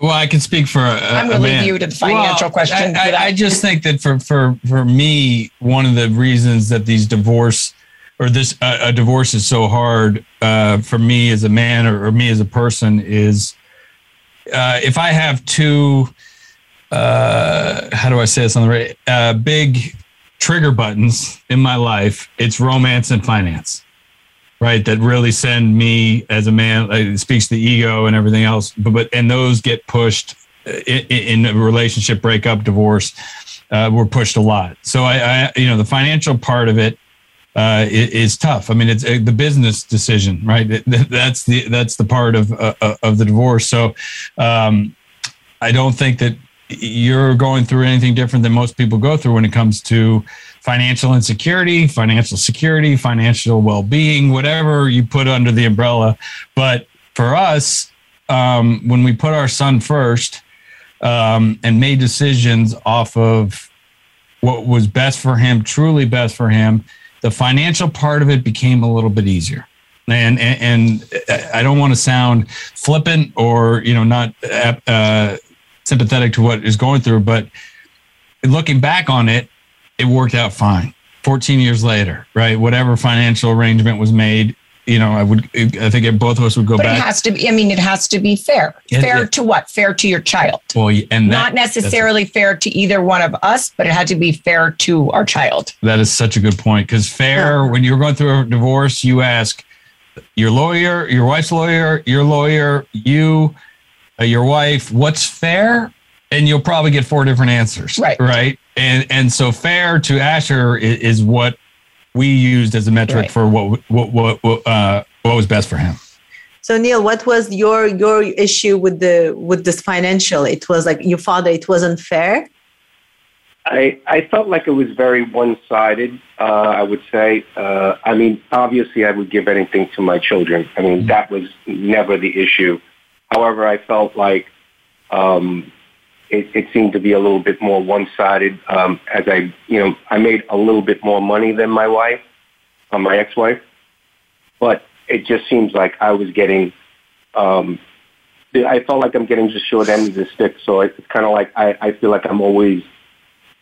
Well, I can speak for. A, I'm going to leave you to the financial Well, question. I. I, I just think that for for for me, one of the reasons that these divorce or this uh, a divorce is so hard uh, for me as a man or, or me as a person is uh, if I have two. Uh, how do I say this on the right? Uh, big trigger buttons in my life. It's romance and finance right that really send me as a man it speaks to the ego and everything else but, but and those get pushed in, in a relationship breakup divorce uh, were pushed a lot so I, I you know the financial part of it uh, tough. I mean, it's uh, the business decision, right? That- That's the that's the part of uh, of the divorce. So, um, I don't think that you're going through anything different than most people go through when it comes to financial insecurity, financial security, financial well-being, whatever you put under the umbrella. But for us, um, when we put our son first um, and made decisions off of what was best for him, truly best for him, the financial part of it became a little bit easier. And, and, and I don't want to sound flippant or, you know, not uh, sympathetic to what is going through, but looking back on it, it worked out fine. 14 years later, right? Whatever financial arrangement was made, you know, I would, I think both of us would go but back. it has to be, I mean, it has to be fair. Yeah, fair yeah. to what? Fair to your child. well, and that, Not necessarily fair to either one of us, but it had to be fair to our child. That is such a good point because fair, when you're going through a divorce, you ask your lawyer, your wife's lawyer, your lawyer, you, your wife, what's fair? And you'll probably get four different answers. Right. Right. And and so fair to Asher is, is what we used as a metric Right. for what what what what, uh, what was best for him. So Neil, what was your your issue with the with this financial? It was like your father. It wasn't fair. I, I felt like it was very one-sided, uh, I would say. Uh, I mean, obviously I would give anything to my children. I mean, that was never the issue. However, I felt like um, it, it seemed to be a little bit more one-sided um, as I, you know, I made a little bit more money than my wife, uh, my ex-wife, but it just seems like I was getting, um, I felt like I'm getting the short end of the stick. So it's kind of like I, I feel like I'm always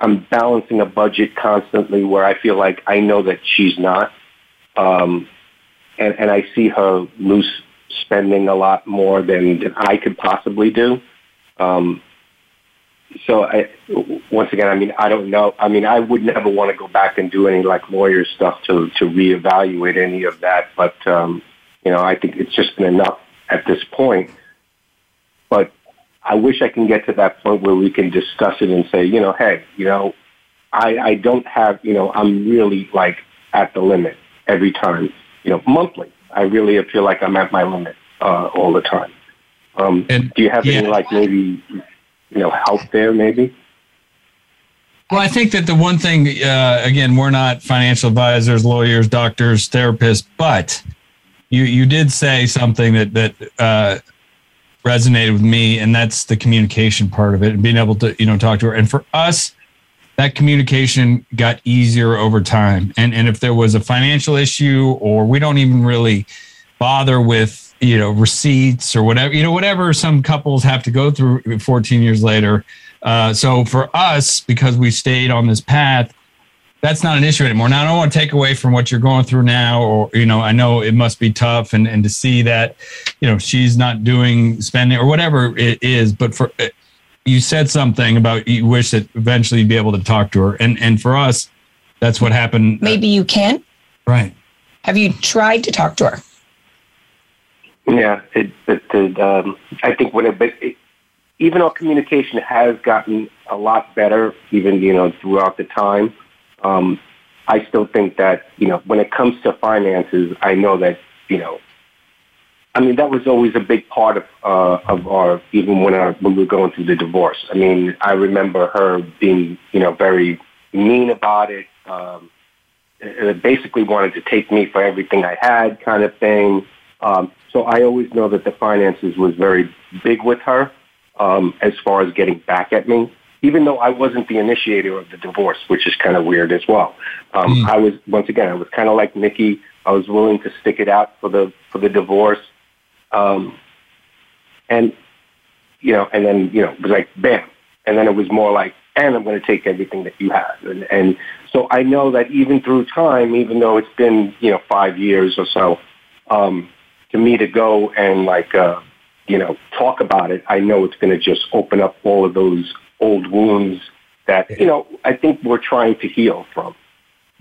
I'm balancing a budget constantly where I feel like I know that she's not. Um, and, and I see her loose spending a lot more than, than I could possibly do. Um, so I, once again, I mean, I don't know. I mean, I would never want to go back and do any like lawyer stuff to, to reevaluate any of that. But, um, you know, I think it's just been enough at this point. But I wish I can get to that point where we can discuss it and say, you know, hey, you know, I, I don't have, you know, I'm really like at the limit every time, you know, monthly. I really feel like I'm at my limit uh, all the time. Um, And- do you have any like maybe, you know, help there maybe? Well, I think that the one thing, uh, again, we're not financial advisors, lawyers, doctors, therapists, but you you did say something that that uh, resonated with me, and that's the communication part of it, and being able to you know talk to her. And for us, that communication got easier over time. And and if there was a financial issue, or we don't even really bother with you know receipts or whatever you know whatever some couples have to go through 14 years later uh, so for us because we stayed on this path that's not an issue anymore now i don't want to take away from what you're going through now or you know i know it must be tough and and to see that you know she's not doing spending or whatever it is but for you said something about you wish that eventually you'd be able to talk to her and and for us that's what happened Maybe you can. right Have you tried to talk to her? Yeah, it, it, it um, I think when it, but it, even our communication has gotten a lot better, even you know throughout the time. Um, I still think that you know when it comes to finances, I know that you know. I mean, that was always a big part of uh, of our even when our when we were going through the divorce. I mean, I remember her being you know very mean about it. Um, basically wanted to take me for everything I had, kind of thing. Um, so I always know that the finances was very big with her um, as far as getting back at me, even though I wasn't the initiator of the divorce, which is kind of weird as well. Um, I was once again, I was kind of like Nikki. I was willing to stick it out for the for the divorce, um, and you know, and then you know, it was like bam, and then it was more like, and I'm going to take everything that you have, and and so I know that even through time, even though it's been you know five years or so, um, to me to go and like uh, you know talk about it, I know it's going to just open up all of those old wounds that you know I think we're trying to heal from.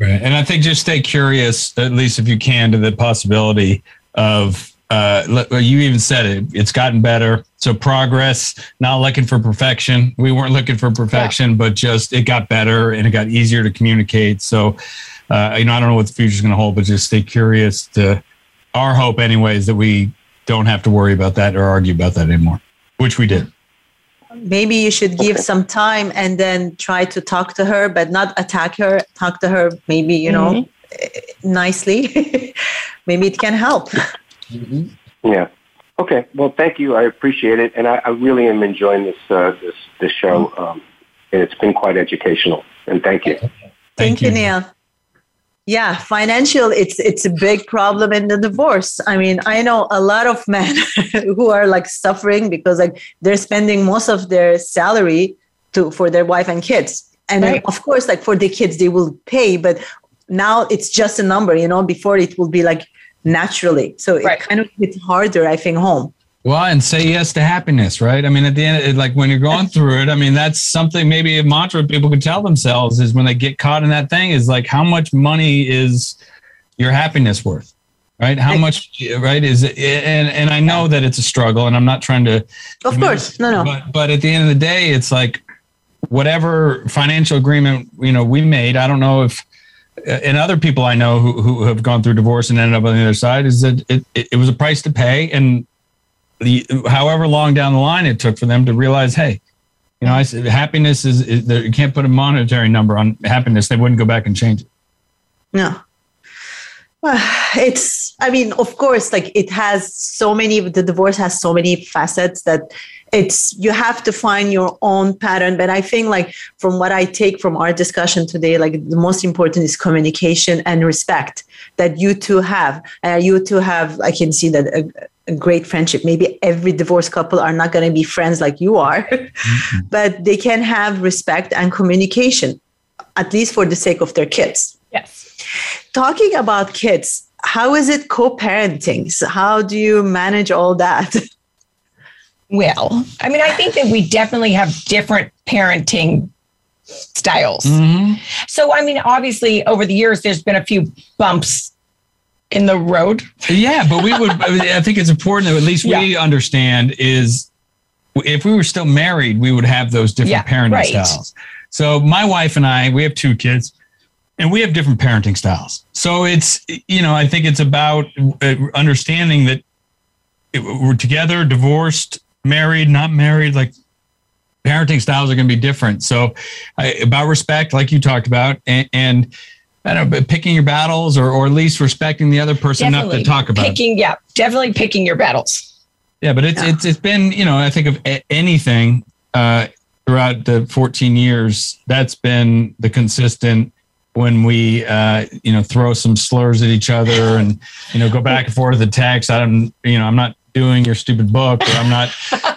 Right. And I think just stay curious, at least if you can, to the possibility of, uh, you even said it, it's gotten better. So progress, not looking for perfection. We weren't looking for perfection, but just it got better and it got easier to communicate. So, uh, you know, I don't know what the future is going to hold, but just stay curious to our hope, anyways, that we don't have to worry about that or argue about that anymore, which we did. Maybe you should give some time and then try to talk to her, but not attack her. Talk to her, maybe you know, eh, nicely. maybe it can help. Yeah. Okay. Well, thank you. I appreciate it, and I, I really am enjoying this uh, this this show. Um, and it's been quite educational. And thank you. Thank, you, Neil. Yeah, financial it's it's a big problem in the divorce. I mean, I know a lot of men who are like suffering because like they're spending most of their salary to for their wife and kids. And Right. of course like for the kids they will pay, but now it's just a number, you know, before it will be like naturally. So it kind of hits harder I think home. Well, and say yes to happiness, right? I mean, at the end, it, like when you're going through it, I mean, that's something maybe a mantra people could tell themselves is when they get caught in that thing is like, how much money is your happiness worth, right? How much, right? Is it? And and I know that it's a struggle, and I'm not trying to, Of course. No, no. but but at the end of the day, it's like whatever financial agreement you know we made. I don't know if. And other people I know who, who have gone through divorce and ended up on the other side is that it, it, it was a price to pay, and the however long down the line it took for them to realize, hey, you know, I said happiness is, is there, you can't put a monetary number on happiness. They wouldn't go back and change it. No. Well, it's, I mean, of course, like it has so many, the divorce has so many facets that it's, you have to find your own pattern. But I think, like, from what I take from our discussion today, like the most important is communication and respect that you two have. Uh, you two have, I can see that a, a great friendship. Maybe every divorced couple are not going to be friends like you are, but they can have respect and communication, at least for the sake of their kids Yes. talking about kids how is it co-parenting so how do you manage all that Well, I mean, I think that we definitely have different parenting styles. Mm-hmm. So, I mean, obviously, over the years, there's been a few bumps in the road. Yeah, but we would. I think it's important that at least we understand is if we were still married, we would have those different Yeah, parenting right. styles. So my wife and I, we have two kids, and we have different parenting styles. So it's you know I think it's about uh, understanding that we're together, divorced, married, not married, like. Parenting styles are going to be different. So, I, about respect, like you talked about, and, and I don't know, picking your battles or, or at least respecting the other person enough to talk about. it. picking. Yeah, definitely picking your battles. Yeah, but it's it's it's been you know I think of a- anything uh, throughout the 14 years that's been the consistent when we uh, you know throw some slurs at each other and you know go back and forth the text. I don't you know I'm not doing your stupid book or I'm not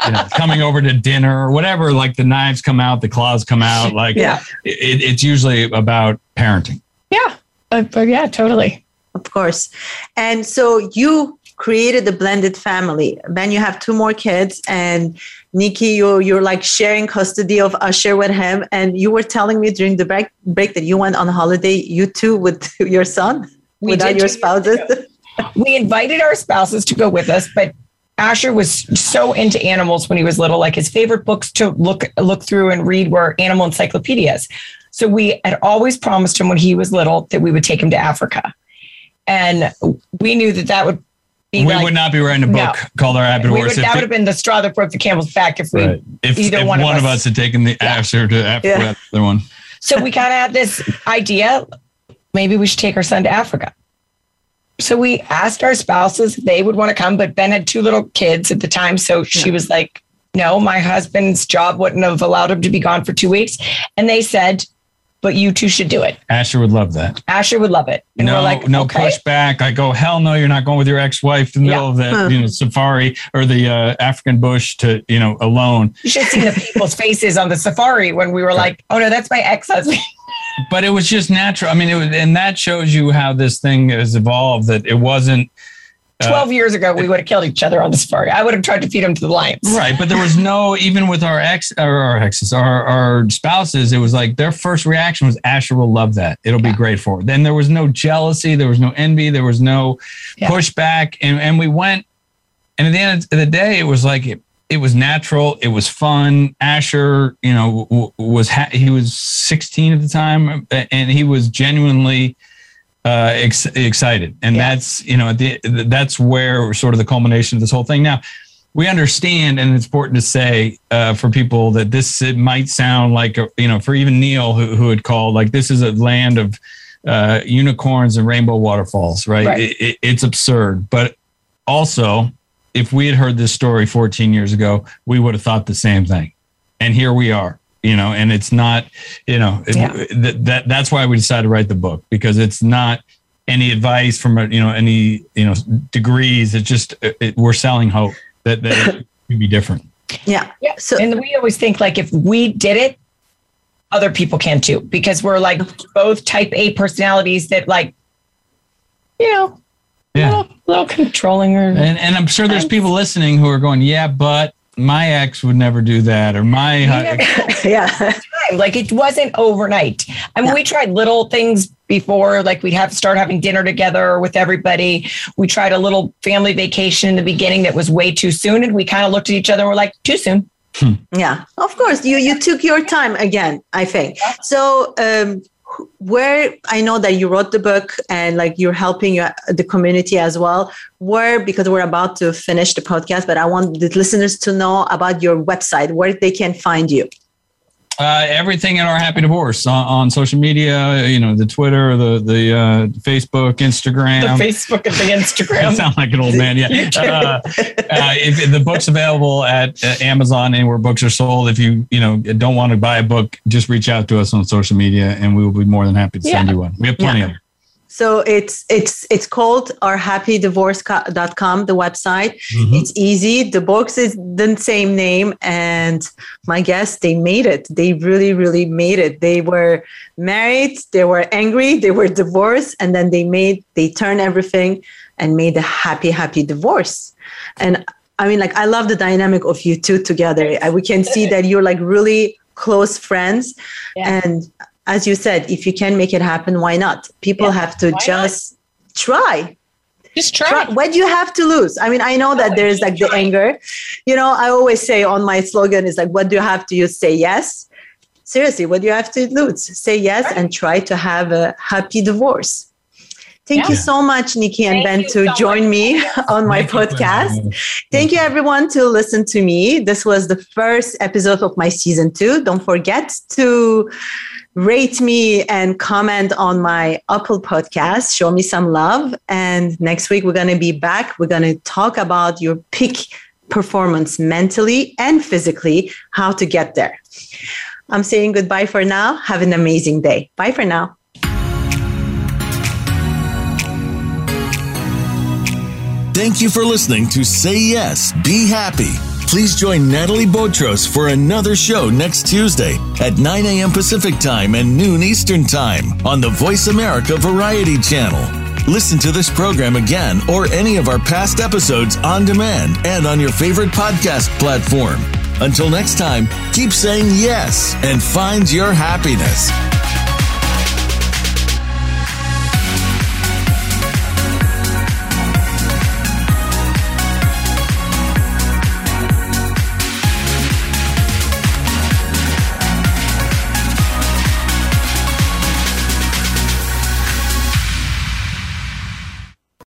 you know coming over to dinner or whatever. Like the knives come out, the claws come out. Like Yeah. it, it's usually about parenting. Yeah, uh, but yeah, totally. of course and so you created the blended family then you have two more kids and nikki you you're like sharing custody of Asher with him and you were telling me during the break break that you went on holiday you two with your son We without your spouses. We invited our spouses to go with us, but Asher was so into animals when he was little. Like his favorite books to look look through and read were animal encyclopedias. So we had always promised him when he was little that we would take him to Africa, and we knew that that would be We like, would not be writing a book No. called Our Happy Divorce. that it- would have been the straw that broke the camel's back if we Right. If, either if one one, of of us- us had taken the answer to Africa, Yeah. the other one. So we kind of had this idea maybe we should take our son to Africa. So we asked our spouses if they would want to come, but Ben had two little kids at the time. So she was like, no, my husband's job wouldn't have allowed him to be gone for two weeks. And they said, but you two should do it. Asher would love that. Asher would love it. And no, we're like, no okay. pushback. I go, hell no, you're not going with your ex-wife in the middle of the Huh. you know safari or the uh, African bush to you know alone. You should see the people's faces on the safari when we were like, oh no, that's my ex husband. But it was just natural. I mean, it was, and that shows you how this thing has evolved. That it wasn't uh, 12 years ago, we would have killed each other on the safari. I would have tried to feed him to the lions. right, but there was no even with our ex or our exes, our our spouses. It was like their first reaction was Asher will love that. It'll be great for her. Then there was no jealousy. There was no envy. There was no Yeah. pushback, and and we went. And at the end of the day, it was like it, it was natural. It was fun. Asher, you know, w- was ha- he was 16 at the time, and he was genuinely uh, ex- excited. And Yeah. that's you know, at the, that's where sort of the culmination of this whole thing. Now, we understand, and it's important to say uh, for people that this it might sound like a, you know, for even Neil who who had called like this is a land of uh, unicorns and rainbow waterfalls, right? Right. It, it, it's absurd, but also if we had heard this story 14 years ago, we would have thought the same thing. And here we are. you know, and it's not, you know, it- Yeah. that, that that's why we decided to write the book because it's not any advice from you know any you know degrees. It's just it, it- we're selling hope that that it could be different. Yeah. Yeah. So and we always think like if we did it, other people can too, because we're like both type A personalities that like, you know, Yeah. little, little controlling or And and I'm sure there's people listening who are going, yeah, but my ex would never do that, or my yeah. Like it wasn't overnight. I mean, we tried little things before, like we'd have to start having dinner together with everybody. We tried a little family vacation in the beginning that was way too soon. And we kind of looked at each other and we're like, too soon. Yeah, of course. You you took your time again. I think so. Um, where I know that you wrote the book and like you're helping your, the community as well. Where because we're about to finish the podcast, but I want the listeners to know about your website where they can find you. Uh, everything in our happy divorce on, on social media, you know, the Twitter, the the uh, Facebook, Instagram. The Facebook and the I Instagram. sound like an old man. Yeah. Uh, uh, if, the book's available at uh, Amazon anywhere books are sold. If you you know don't want to buy a book, just reach out to us on social media, and we will be more than happy to send you one. We have plenty Yeah. of them. So it's it's it's called ourhappydivorce.com, the website. Mhm. It's easy. The books is the same name, and my guess they made it. They really, really made it. They were married, they were angry, they were divorced, and then they made they turned everything and made a happy, happy divorce. And I mean, like I love the dynamic of you two together. We can see that you're like really close friends, Yeah. and as you said, if you can make it happen, why not? People Yeah, have to why not? just try Just try. try. What do you have to lose? I mean, I know that there's like the anger. You know, I always say on my slogan is like, what do you have to use? Say yes. Seriously, what do you have to lose? Say yes and try to have a happy divorce. Thank you so much, Nikki and Thank Ben, to so join much. me on my Thank podcast. having us. Thank you, everyone, to listen to me. This was the first episode of my season two. Don't forget to rate me and comment on my Apple podcast. Show me some love. And next week, we're going to be back. We're going to talk about your peak performance mentally and physically, how to get there. I'm saying goodbye for now. Have an amazing day. Bye for now. Thank you for listening to Say Yes, Be Happy. Please join Natalie Botros for another show next Tuesday at 9 a.m. Pacific Time and noon Eastern Time on the VoiceAmerica Variety Channel. Listen to this program again or any of our past episodes on demand and on your favorite podcast platform. Until next time, keep saying yes and find your happiness.